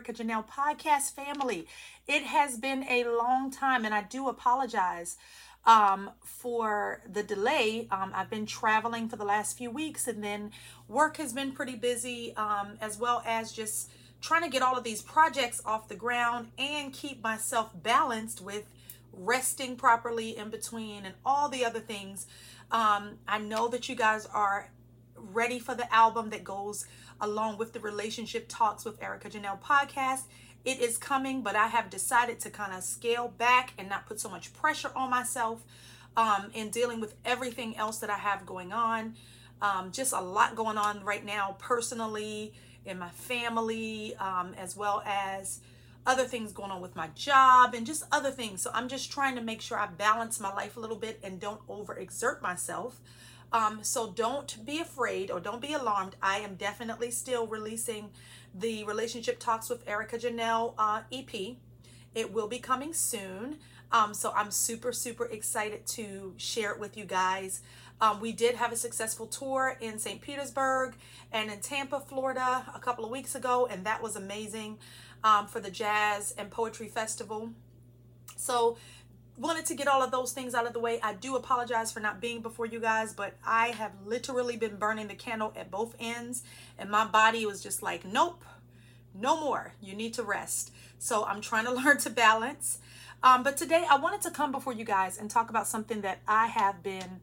Erica Janelle podcast family. It has been a long time, and I do apologize um, for the delay. Um, I've been traveling for the last few weeks, and then work has been pretty busy, um, as well as just trying to get all of these projects off the ground and keep myself balanced with resting properly in between and all the other things. Um, I know that you guys are ready for the album that goes along with the relationship talks with Erica Janelle podcast. It is coming, but I have decided to kind of scale back and not put so much pressure on myself um, in dealing with everything else that I have going on. Um, just a lot going on right now, personally, in my family, um, as well as other things going on with my job and just other things. So I'm just trying to make sure I balance my life a little bit and don't overexert myself. Um, so don't be afraid or don't be alarmed. I am definitely still releasing the Relationship Talks with Erica Janelle uh, EP. It will be coming soon. Um, so I'm super, super excited to share it with you guys. Um, we did have a successful tour in St. Petersburg and in Tampa, Florida a couple of weeks ago, and that was amazing um, for the Jazz and Poetry Festival. So wanted to get all of those things out of the way. I do apologize for not being before you guys, but I have literally been burning the candle at both ends, and my body was just like, nope, no more. You need to rest. So I'm trying to learn to balance. Um, but today I wanted to come before you guys and talk about something that I have been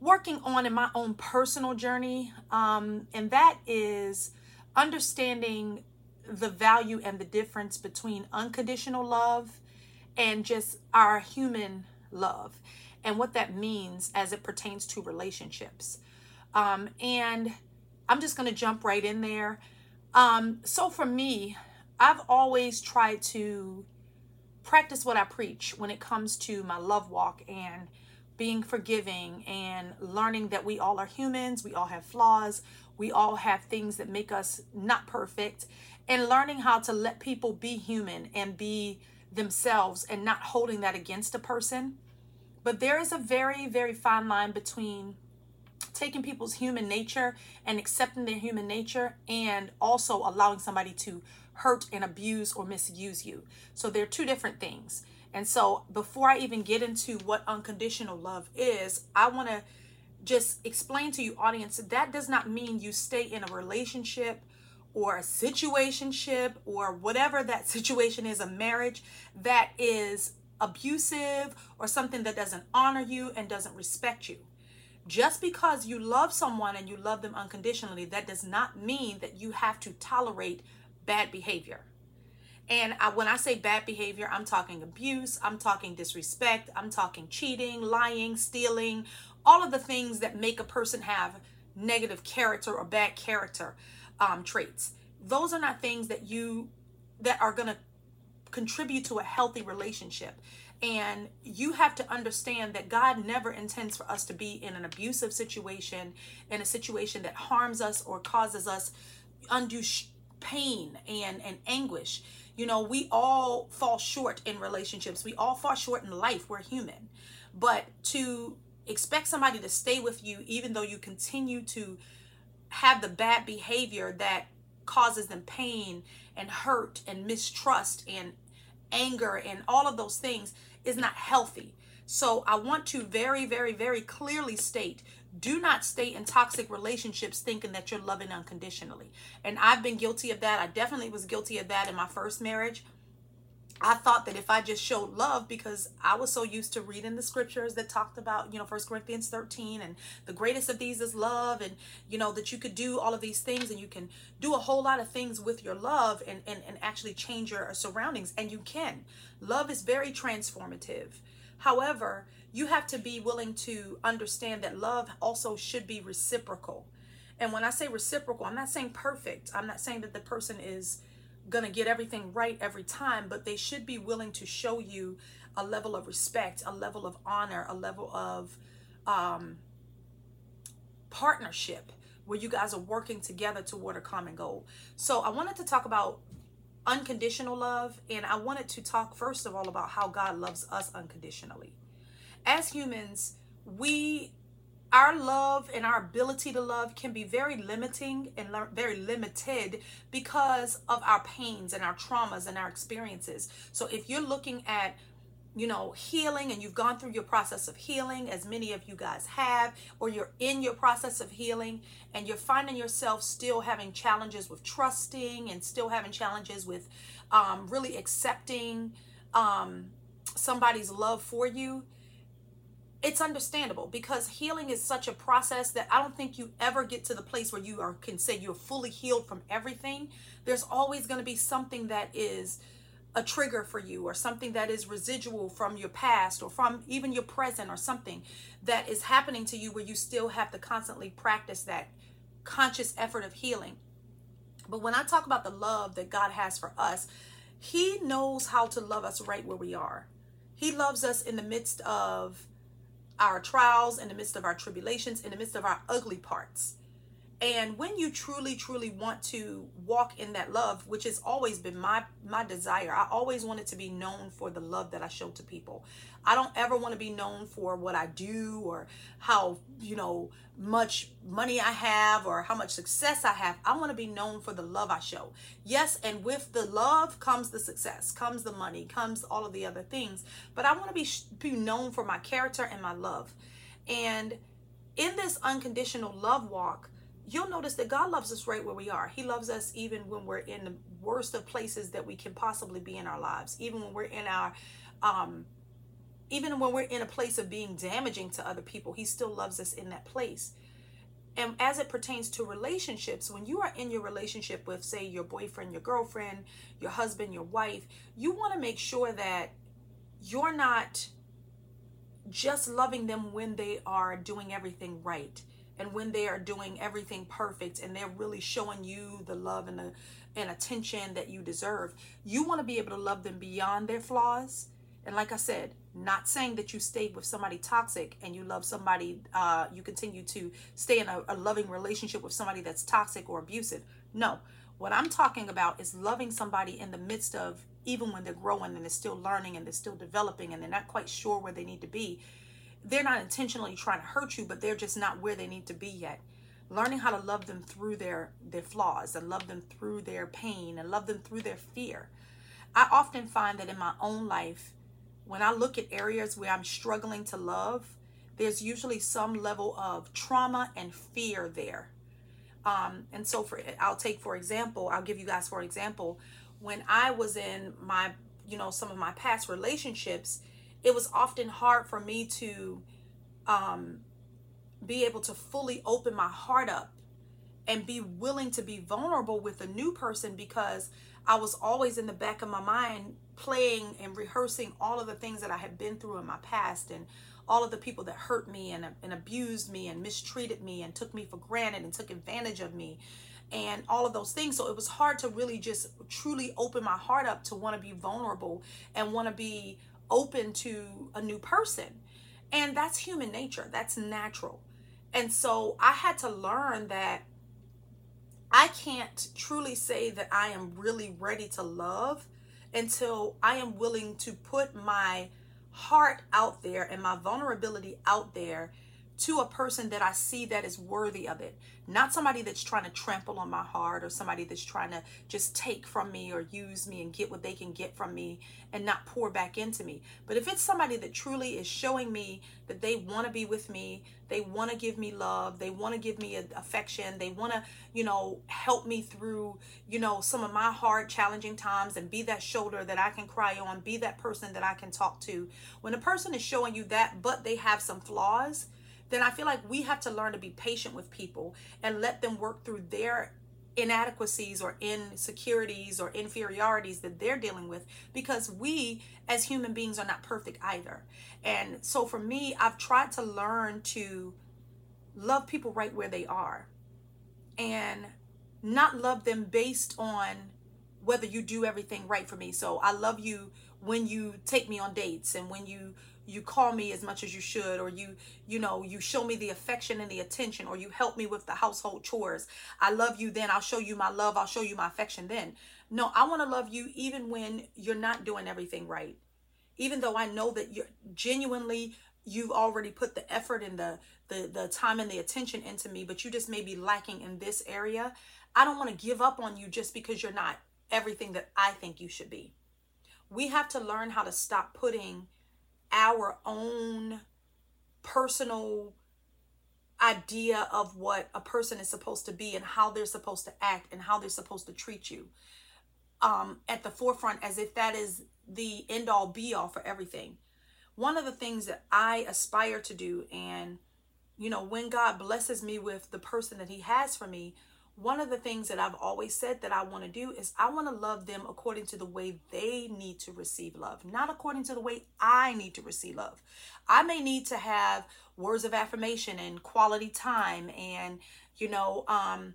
working on in my own personal journey, um, and that is understanding the value and the difference between unconditional love and just our human love and what that means as it pertains to relationships. Um, and I'm just going to jump right in there. Um, so for me, I've always tried to practice what I preach when it comes to my love walk and being forgiving and learning that we all are humans, we all have flaws, we all have things that make us not perfect, and learning how to let people be human and be themselves and not holding that against a person. But there is a very, very fine line between taking people's human nature and accepting their human nature and also allowing somebody to hurt and abuse or misuse you. So they're two different things. And so before I even get into what unconditional love is, I want to just explain to you audience that does not mean you stay in a relationship or a situationship or whatever that situation is, a marriage that is abusive or something that doesn't honor you and doesn't respect you. Just because you love someone and you love them unconditionally, that does not mean that you have to tolerate bad behavior. And I, when I say bad behavior, I'm talking abuse, I'm talking disrespect, I'm talking cheating, lying, stealing, all of the things that make a person have negative character or bad character um, traits. Those are not things that you that are going to contribute to a healthy relationship. And you have to understand that God never intends for us to be in an abusive situation, in a situation that harms us or causes us undue pain and, and anguish. You know, we all fall short in relationships, we all fall short in life. We're human. But to expect somebody to stay with you, even though you continue to have the bad behavior that causes them pain and hurt and mistrust and anger and all of those things is not healthy. So I want to very, very, very clearly state do not stay in toxic relationships thinking that you're loving unconditionally. And I've been guilty of that. I definitely was guilty of that in my first marriage. I thought that if I just showed love, because I was so used to reading the scriptures that talked about, you know, First Corinthians 13 and the greatest of these is love, and, you know, that you could do all of these things and you can do a whole lot of things with your love and, and, and actually change your surroundings. And you can. Love is very transformative. However, you have to be willing to understand that love also should be reciprocal. And when I say reciprocal, I'm not saying perfect. I'm not saying that the person is going to get everything right every time, but they should be willing to show you a level of respect, a level of honor, a level of um, partnership where you guys are working together toward a common goal. So I wanted to talk about unconditional love, and I wanted to talk first of all about how God loves us unconditionally. As humans, we our love and our ability to love can be very limiting and very limited because of our pains and our traumas and our experiences. So if you're looking at you know, healing and you've gone through your process of healing, as many of you guys have, or you're in your process of healing and you're finding yourself still having challenges with trusting and still having challenges with um, really accepting um, somebody's love for you, it's understandable because healing is such a process that I don't think you ever get to the place where you are can say you're fully healed from everything. There's always going to be something that is a trigger for you or something that is residual from your past or from even your present or something that is happening to you where you still have to constantly practice that conscious effort of healing. But when I talk about the love that God has for us, he knows how to love us right where we are. He loves us in the midst of our trials, in the midst of our tribulations, in the midst of our ugly parts. And when you truly, truly want to walk in that love, which has always been my my desire, I always wanted to be known for the love that I show to people. I don't ever want to be known for what I do or how, you know, much money I have or how much success I have. I want to be known for the love I show. Yes, and with the love comes the success, comes the money, comes all of the other things. But I want to be be known for my character and my love. And in this unconditional love walk, you'll notice that God loves us right where we are. He loves us even when we're in the worst of places that we can possibly be in our lives, even when we're in our um even when we're in a place of being damaging to other people, he still loves us in that place. And as it pertains to relationships, when you are in your relationship with, say, your boyfriend, your girlfriend, your husband, your wife, you want to make sure that you're not just loving them when they are doing everything right and when they are doing everything perfect and they're really showing you the love and the and attention that you deserve you want to be able to love them beyond their flaws. And like i said not saying that you stay with somebody toxic and you love somebody uh, you continue to stay in a, a loving relationship with somebody that's toxic or abusive. No. What i'm talking about is loving somebody in the midst of even when they're growing and they're still learning and they're still developing and they're not quite sure where they need to be they're not intentionally trying to hurt you, but they're just not where they need to be yet. Learning how to love them through their their flaws and love them through their pain and love them through their fear. I often find that in my own life, when I look at areas where I'm struggling to love, there's usually some level of trauma and fear there. Um, and so for I'll take for example, I'll give you guys for example, when I was in my, you know, some of my past relationships, it was often hard for me to um, be able to fully open my heart up and be willing to be vulnerable with a new person because I was always in the back of my mind playing and rehearsing all of the things that I had been through in my past and all of the people that hurt me and, and abused me and mistreated me and took me for granted and took advantage of me and all of those things. So it was hard to really just truly open my heart up to want to be vulnerable and want to be open to a new person. And that's human nature, that's natural. And so I had to learn that I can't truly say that I am really ready to love until I am willing to put my heart out there and my vulnerability out there to a person that I see that is worthy of it. Not somebody that's trying to trample on my heart or somebody that's trying to just take from me or use me and get what they can get from me and not pour back into me. But if it's somebody that truly is showing me that they want to be with me, they want to give me love, they want to give me affection, they want to, you know, help me through, you know, some of my hard, challenging times and be that shoulder that I can cry on, be that person that I can talk to. When a person is showing you that, but they have some flaws, then I feel like we have to learn to be patient with people and let them work through their inadequacies or insecurities or inferiorities that they're dealing with because we as human beings are not perfect either. And so for me, I've tried to learn to love people right where they are and not love them based on whether you do everything right for me. So I love you when you take me on dates and when you you call me as much as you should or you you know you show me the affection and the attention or you help me with the household chores i love you then i'll show you my love i'll show you my affection then no i want to love you even when you're not doing everything right even though i know that you're genuinely you've already put the effort and the the the time and the attention into me, but you just may be lacking in this area. I don't want to give up on you just because you're not everything that I think you should be. We have to learn how to stop putting our own personal idea of what a person is supposed to be and how they're supposed to act and how they're supposed to treat you um, at the forefront as if that is the end all be all for everything. One of the things that I aspire to do, and you know, when God blesses me with the person that He has for me, one of the things that I've always said that I want to do is I want to love them according to the way they need to receive love, not according to the way I need to receive love. I may need to have words of affirmation and quality time and, you know, um,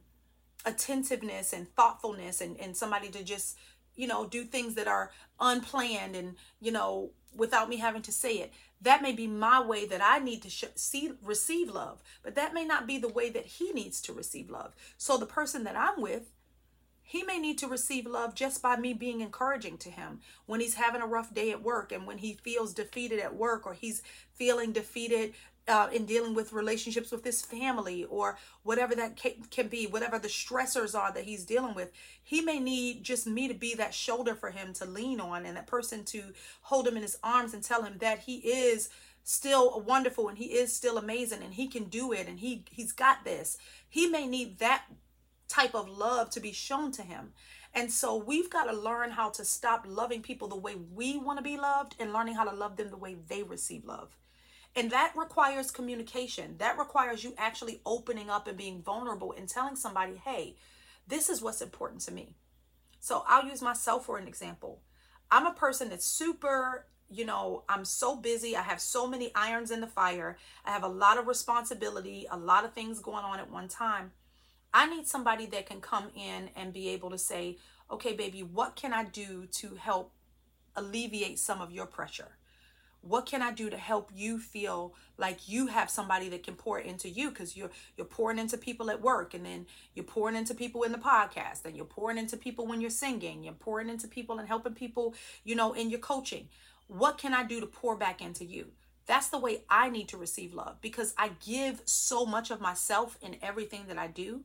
attentiveness and thoughtfulness and, and somebody to just, you know, do things that are unplanned and, you know, without me having to say it. That may be my way that I need to sh- see receive love, but that may not be the way that he needs to receive love. So the person that I'm with, he may need to receive love just by me being encouraging to him when he's having a rough day at work and when he feels defeated at work or he's feeling defeated uh, in dealing with relationships with his family or whatever that can be, whatever the stressors are that he's dealing with, he may need just me to be that shoulder for him to lean on and that person to hold him in his arms and tell him that he is still wonderful and he is still amazing and he can do it and he he's got this. He may need that type of love to be shown to him. And so we've got to learn how to stop loving people the way we want to be loved and learning how to love them the way they receive love. And that requires communication. That requires you actually opening up and being vulnerable and telling somebody, hey, this is what's important to me. So I'll use myself for an example. I'm a person that's super, you know, I'm so busy. I have so many irons in the fire. I have a lot of responsibility, a lot of things going on at one time. I need somebody that can come in and be able to say, okay, baby, what can I do to help alleviate some of your pressure? What can i do to help you feel like you have somebody that can pour into you? Because you're you're pouring into people at work and then you're pouring into people in the podcast and you're pouring into people when you're singing you're pouring into people and helping people you know in your coaching. What can i do to pour back into you? That's the way i need to receive love because i give so much of myself in everything that i do.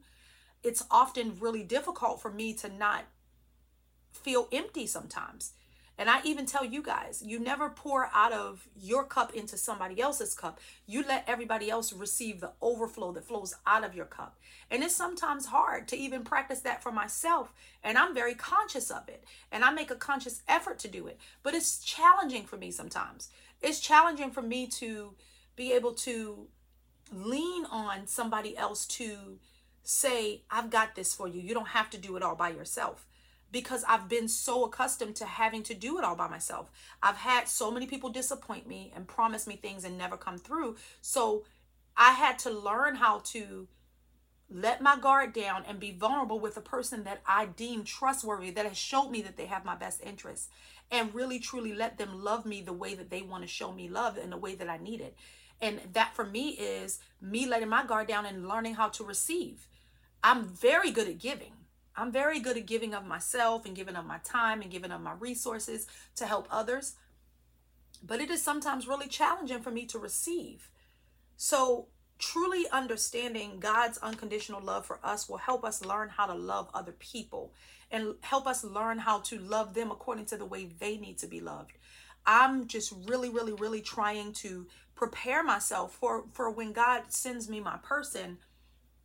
It's often really difficult for me to not feel empty sometimes and I even tell you guys, you never pour out of your cup into somebody else's cup. You let everybody else receive the overflow that flows out of your cup. And it's sometimes hard to even practice that for myself. And I'm very conscious of it. And I make a conscious effort to do it. But it's challenging for me sometimes. It's challenging for me to be able to lean on somebody else to say, I've got this for you. You don't have to do it all by yourself because I've been so accustomed to having to do it all by myself. I've had so many people disappoint me and promise me things and never come through. So I had to learn how to let my guard down and be vulnerable with a person that I deem trustworthy, that has showed me that they have my best interests, and really truly let them love me the way that they want to show me love in the way that I need it. And that for me is me letting my guard down and learning how to receive. I'm very good at giving. I'm very good at giving of myself and giving of my time and giving of my resources to help others. But it is sometimes really challenging for me to receive. So, truly understanding God's unconditional love for us will help us learn how to love other people and help us learn how to love them according to the way they need to be loved. I'm just really, really, really trying to prepare myself for, for when God sends me my person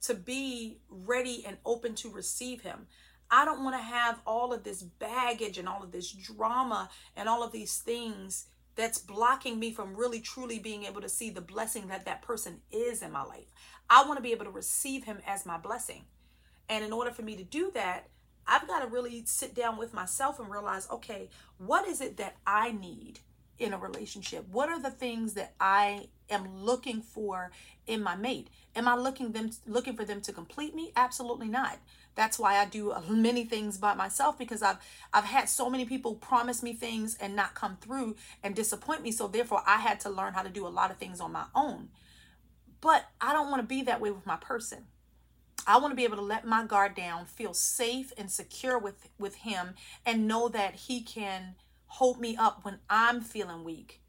to be ready and open to receive him. I don't want to have all of this baggage and all of this drama and all of these things that's blocking me from really truly being able to see the blessing that that person is in my life. I want to be able to receive him as my blessing. And in order for me to do that, I've got to really sit down with myself and realize okay, what is it that I need in a relationship? What are the things that I am looking for in my mate? Am I looking them looking for them to complete me? Absolutely not. That's why I do uh, many things by myself because I've I've had so many people promise me things and not come through and disappoint me. So therefore I had to learn how to do a lot of things on my own. But I don't want to be that way with my person. I want to be able to let my guard down, feel safe and secure with with him and know that he can hold me up when I'm feeling weak.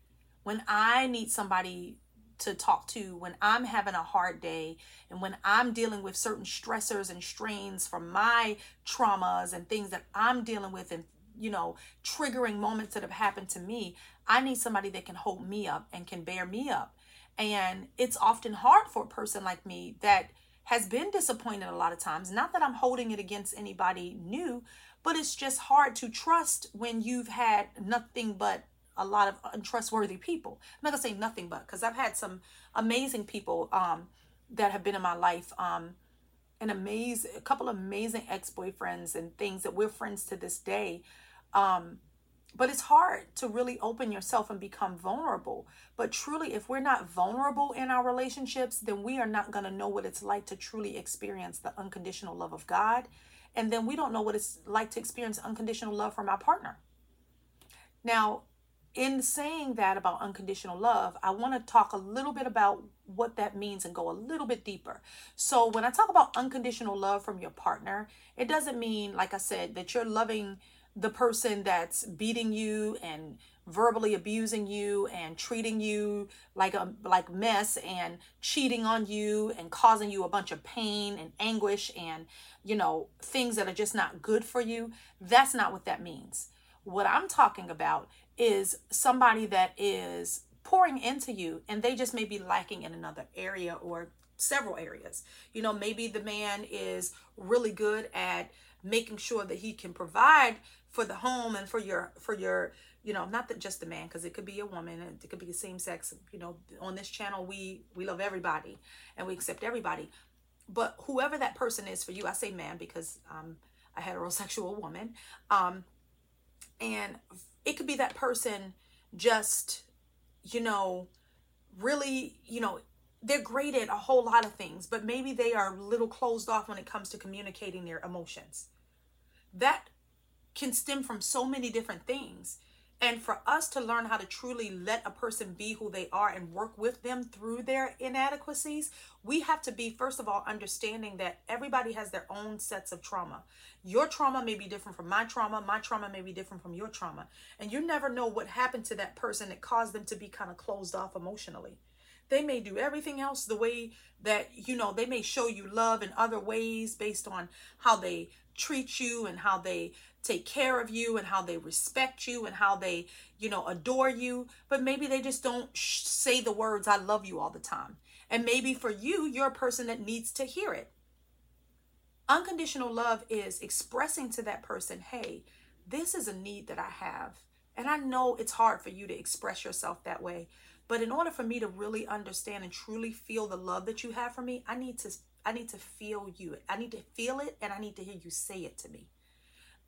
When I need somebody to talk to when I'm having a hard day and when I'm dealing with certain stressors and strains from my traumas and things that I'm dealing with and you know triggering moments that have happened to me I need somebody that can hold me up and can bear me up. And it's often hard for a person like me that has been disappointed a lot of times. Not that I'm holding it against anybody new but it's just hard to trust when you've had nothing but a lot of untrustworthy people. I'm not gonna say nothing but because I've had some amazing people um, that have been in my life. Um, an amazing, a couple of amazing ex boyfriends and things that we're friends to this day. Um, but it's hard to really open yourself and become vulnerable. But truly, if we're not vulnerable in our relationships, then we are not going to know what it's like to truly experience the unconditional love of God. And then we don't know what it's like to experience unconditional love from our partner. Now, in saying that about unconditional love, I want to talk a little bit about what that means and go a little bit deeper. So, when I talk about unconditional love from your partner, it doesn't mean, like I said, that you're loving the person that's beating you and verbally abusing you and treating you like a like mess and cheating on you and causing you a bunch of pain and anguish and you know things that are just not good for you that's not what that means what i'm talking about is somebody that is pouring into you and they just may be lacking in another area or several areas. You know, maybe the man is really good at making sure that he can provide for the home and for your for your you know not that just the man because it could be a woman and it could be the same sex you know on this channel we we love everybody and we accept everybody but whoever that person is for you i say man because i'm a heterosexual woman um and it could be that person just, you know, really, you know, they're great at a whole lot of things, but maybe they are a little closed off when it comes to communicating their emotions. That can stem from so many different things. And for us to learn how to truly let a person be who they are and work with them through their inadequacies, we have to be, first of all, understanding that everybody has their own sets of trauma. Your trauma may be different from my trauma. My trauma may be different from your trauma. And you never know what happened to that person that caused them to be kind of closed off emotionally. They may do everything else the way that, you know, they may show you love in other ways based on how they treat you and how they take care of you and how they respect you and how they, you know, adore you. But maybe they just don't sh- say the words, I love you all the time. And maybe for you, you're a person that needs to hear it. Unconditional love is expressing to that person, hey, this is a need that I have. And I know it's hard for you to express yourself that way. But in order for me to really understand and truly feel the love that you have for me, I need to I need to feel you. I need to feel it and I need to hear you say it to me.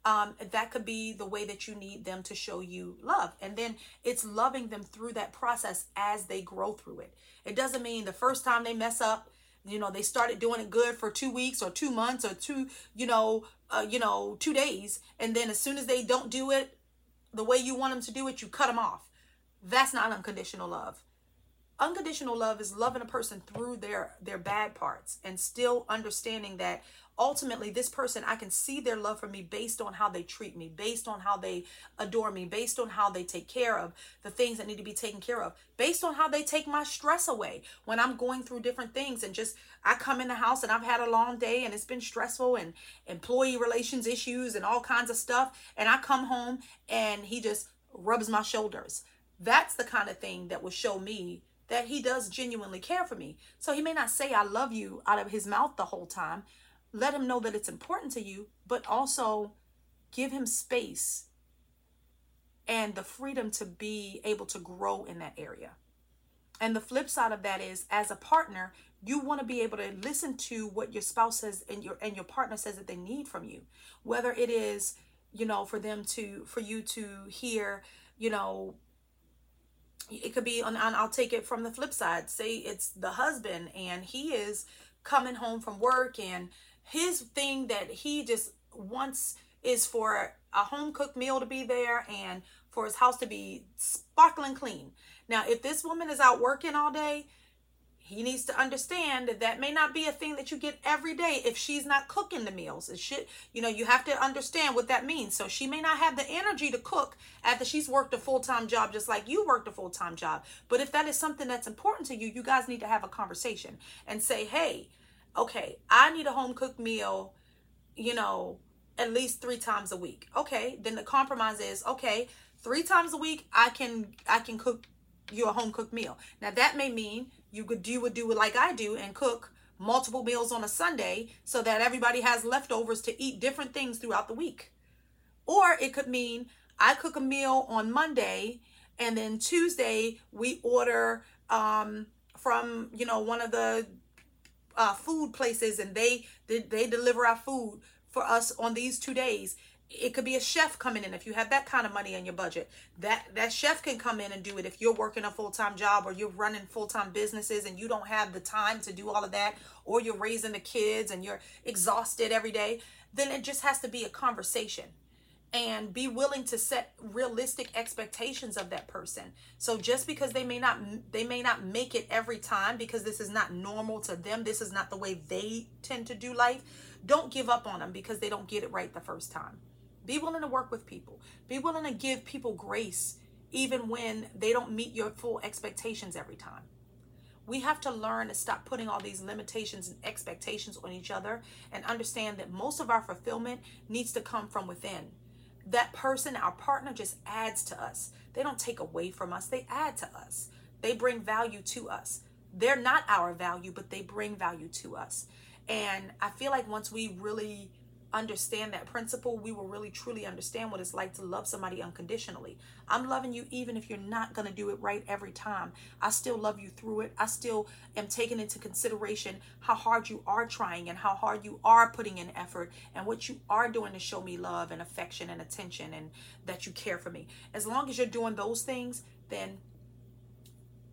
Um, that could be the way that you need them to show you love. And then it's loving them through that process as they grow through it. It doesn't mean the first time they mess up, you know, they started doing it good for two weeks or two months or two, you know, uh, you know, two days. And then as soon as they don't do it the way you want them to do it, you cut them off. That's not unconditional love. Unconditional love is loving a person through their their bad parts and still understanding that ultimately this person i can see their love for me based on how they treat me based on how they adore me based on how they take care of the things that need to be taken care of based on how they take my stress away when i'm going through different things and just i come in the house and i've had a long day and it's been stressful and employee relations issues and all kinds of stuff. And i come home and he just rubs my shoulders that's the kind of thing that will show me that he does genuinely care for me. So he may not say, I love you out of his mouth the whole time. Let him know that it's important to you, but also give him space and the freedom to be able to grow in that area. And the flip side of that is as a partner, you want to be able to listen to what your spouse says and your and your partner says that they need from you. Whether it is, you know, for them to for you to hear, you know, it could be on, on I'll take it from the flip side. Say it's the husband and he is coming home from work and his thing that he just wants is for a home cooked meal to be there and for his house to be sparkling clean. Now, if this woman is out working all day, he needs to understand that that may not be a thing that you get every day if she's not cooking the meals. It should you know you have to understand what that means. So she may not have the energy to cook after she's worked a full-time job just like you worked a full-time job. But if that is something that's important to you you guys need to have a conversation and say hey okay i need a home cooked meal you know at least three times a week. Okay then the compromise is okay three times a week i can i can cook you a home cooked meal. Now that may mean you could you would do it like I do and cook multiple meals on a Sunday so that everybody has leftovers to eat different things throughout the week. Or it could mean I cook a meal on Monday and then Tuesday we order um, from you know one of the uh, food places and they, they they deliver our food for us on these two days it could be a chef coming in. If you have that kind of money in your budget that that chef can come in and do it. If you're working a full-time job or you're running full-time businesses and you don't have the time to do all of that or you're raising the kids and you're exhausted every day then it just has to be a conversation. And be willing to set realistic expectations of that person. So just because they may not they may not make it every time because this is not normal to them this is not the way they tend to do life don't give up on them because they don't get it right the first time be willing to work with people. Be willing to give people grace even when they don't meet your full expectations every time. We have to learn to stop putting all these limitations and expectations on each other and understand that most of our fulfillment needs to come from within. That person, our partner, just adds to us. They don't take away from us, they add to us. They bring value to us. They're not our value, but they bring value to us. And I feel like once we really understand that principle, we will really truly understand what it's like to love somebody unconditionally. I'm loving you even if you're not going to do it right every time. I still love you through it. I still am taking into consideration how hard you are trying and how hard you are putting in effort and what you are doing to show me love and affection and attention and that you care for me. As long as you're doing those things, then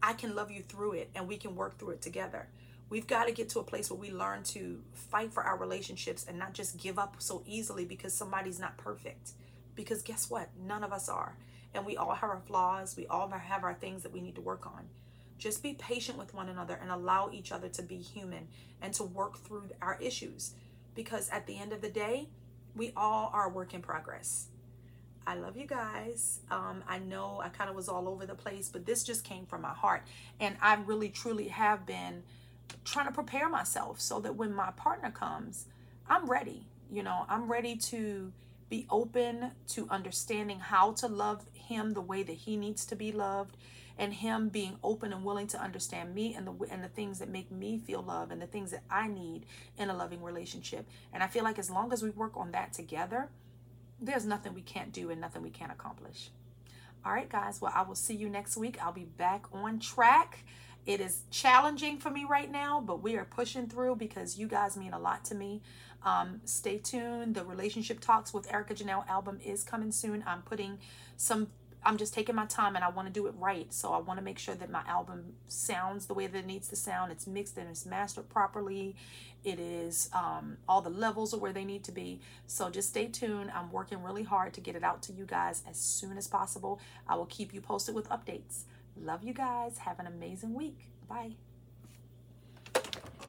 I can love you through it and we can work through it together. We've got to get to a place where we learn to fight for our relationships and not just give up so easily because somebody's not perfect. Because guess what? None of us are. And we all have our flaws. We all have our things that we need to work on. Just be patient with one another and allow each other to be human and to work through our issues. Because at the end of the day, we all are a work in progress. I love you guys. Um, I know I kind of was all over the place, but this just came from my heart. And I really, truly have been trying to prepare myself so that when my partner comes, I'm ready. You know, I'm ready to be open to understanding how to love him the way that he needs to be loved and him being open and willing to understand me and the and the things that make me feel love and the things that I need in a loving relationship. And I feel like as long as we work on that together, there's nothing we can't do and nothing we can't accomplish. All right, guys. Well, I will see you next week. I'll be back on track. It is challenging for me right now, but we are pushing through because you guys mean a lot to me. Um, stay tuned. The relationship talks with Erica Janelle album is coming soon. I'm putting some I'm just taking my time and I want to do it right. So I want to make sure that my album sounds the way that it needs to sound. It's mixed and it's mastered properly. It is um, all the levels are where they need to be. So just stay tuned. I'm working really hard to get it out to you guys as soon as possible. I will keep you posted with updates. Love you guys. Have an amazing week. Bye.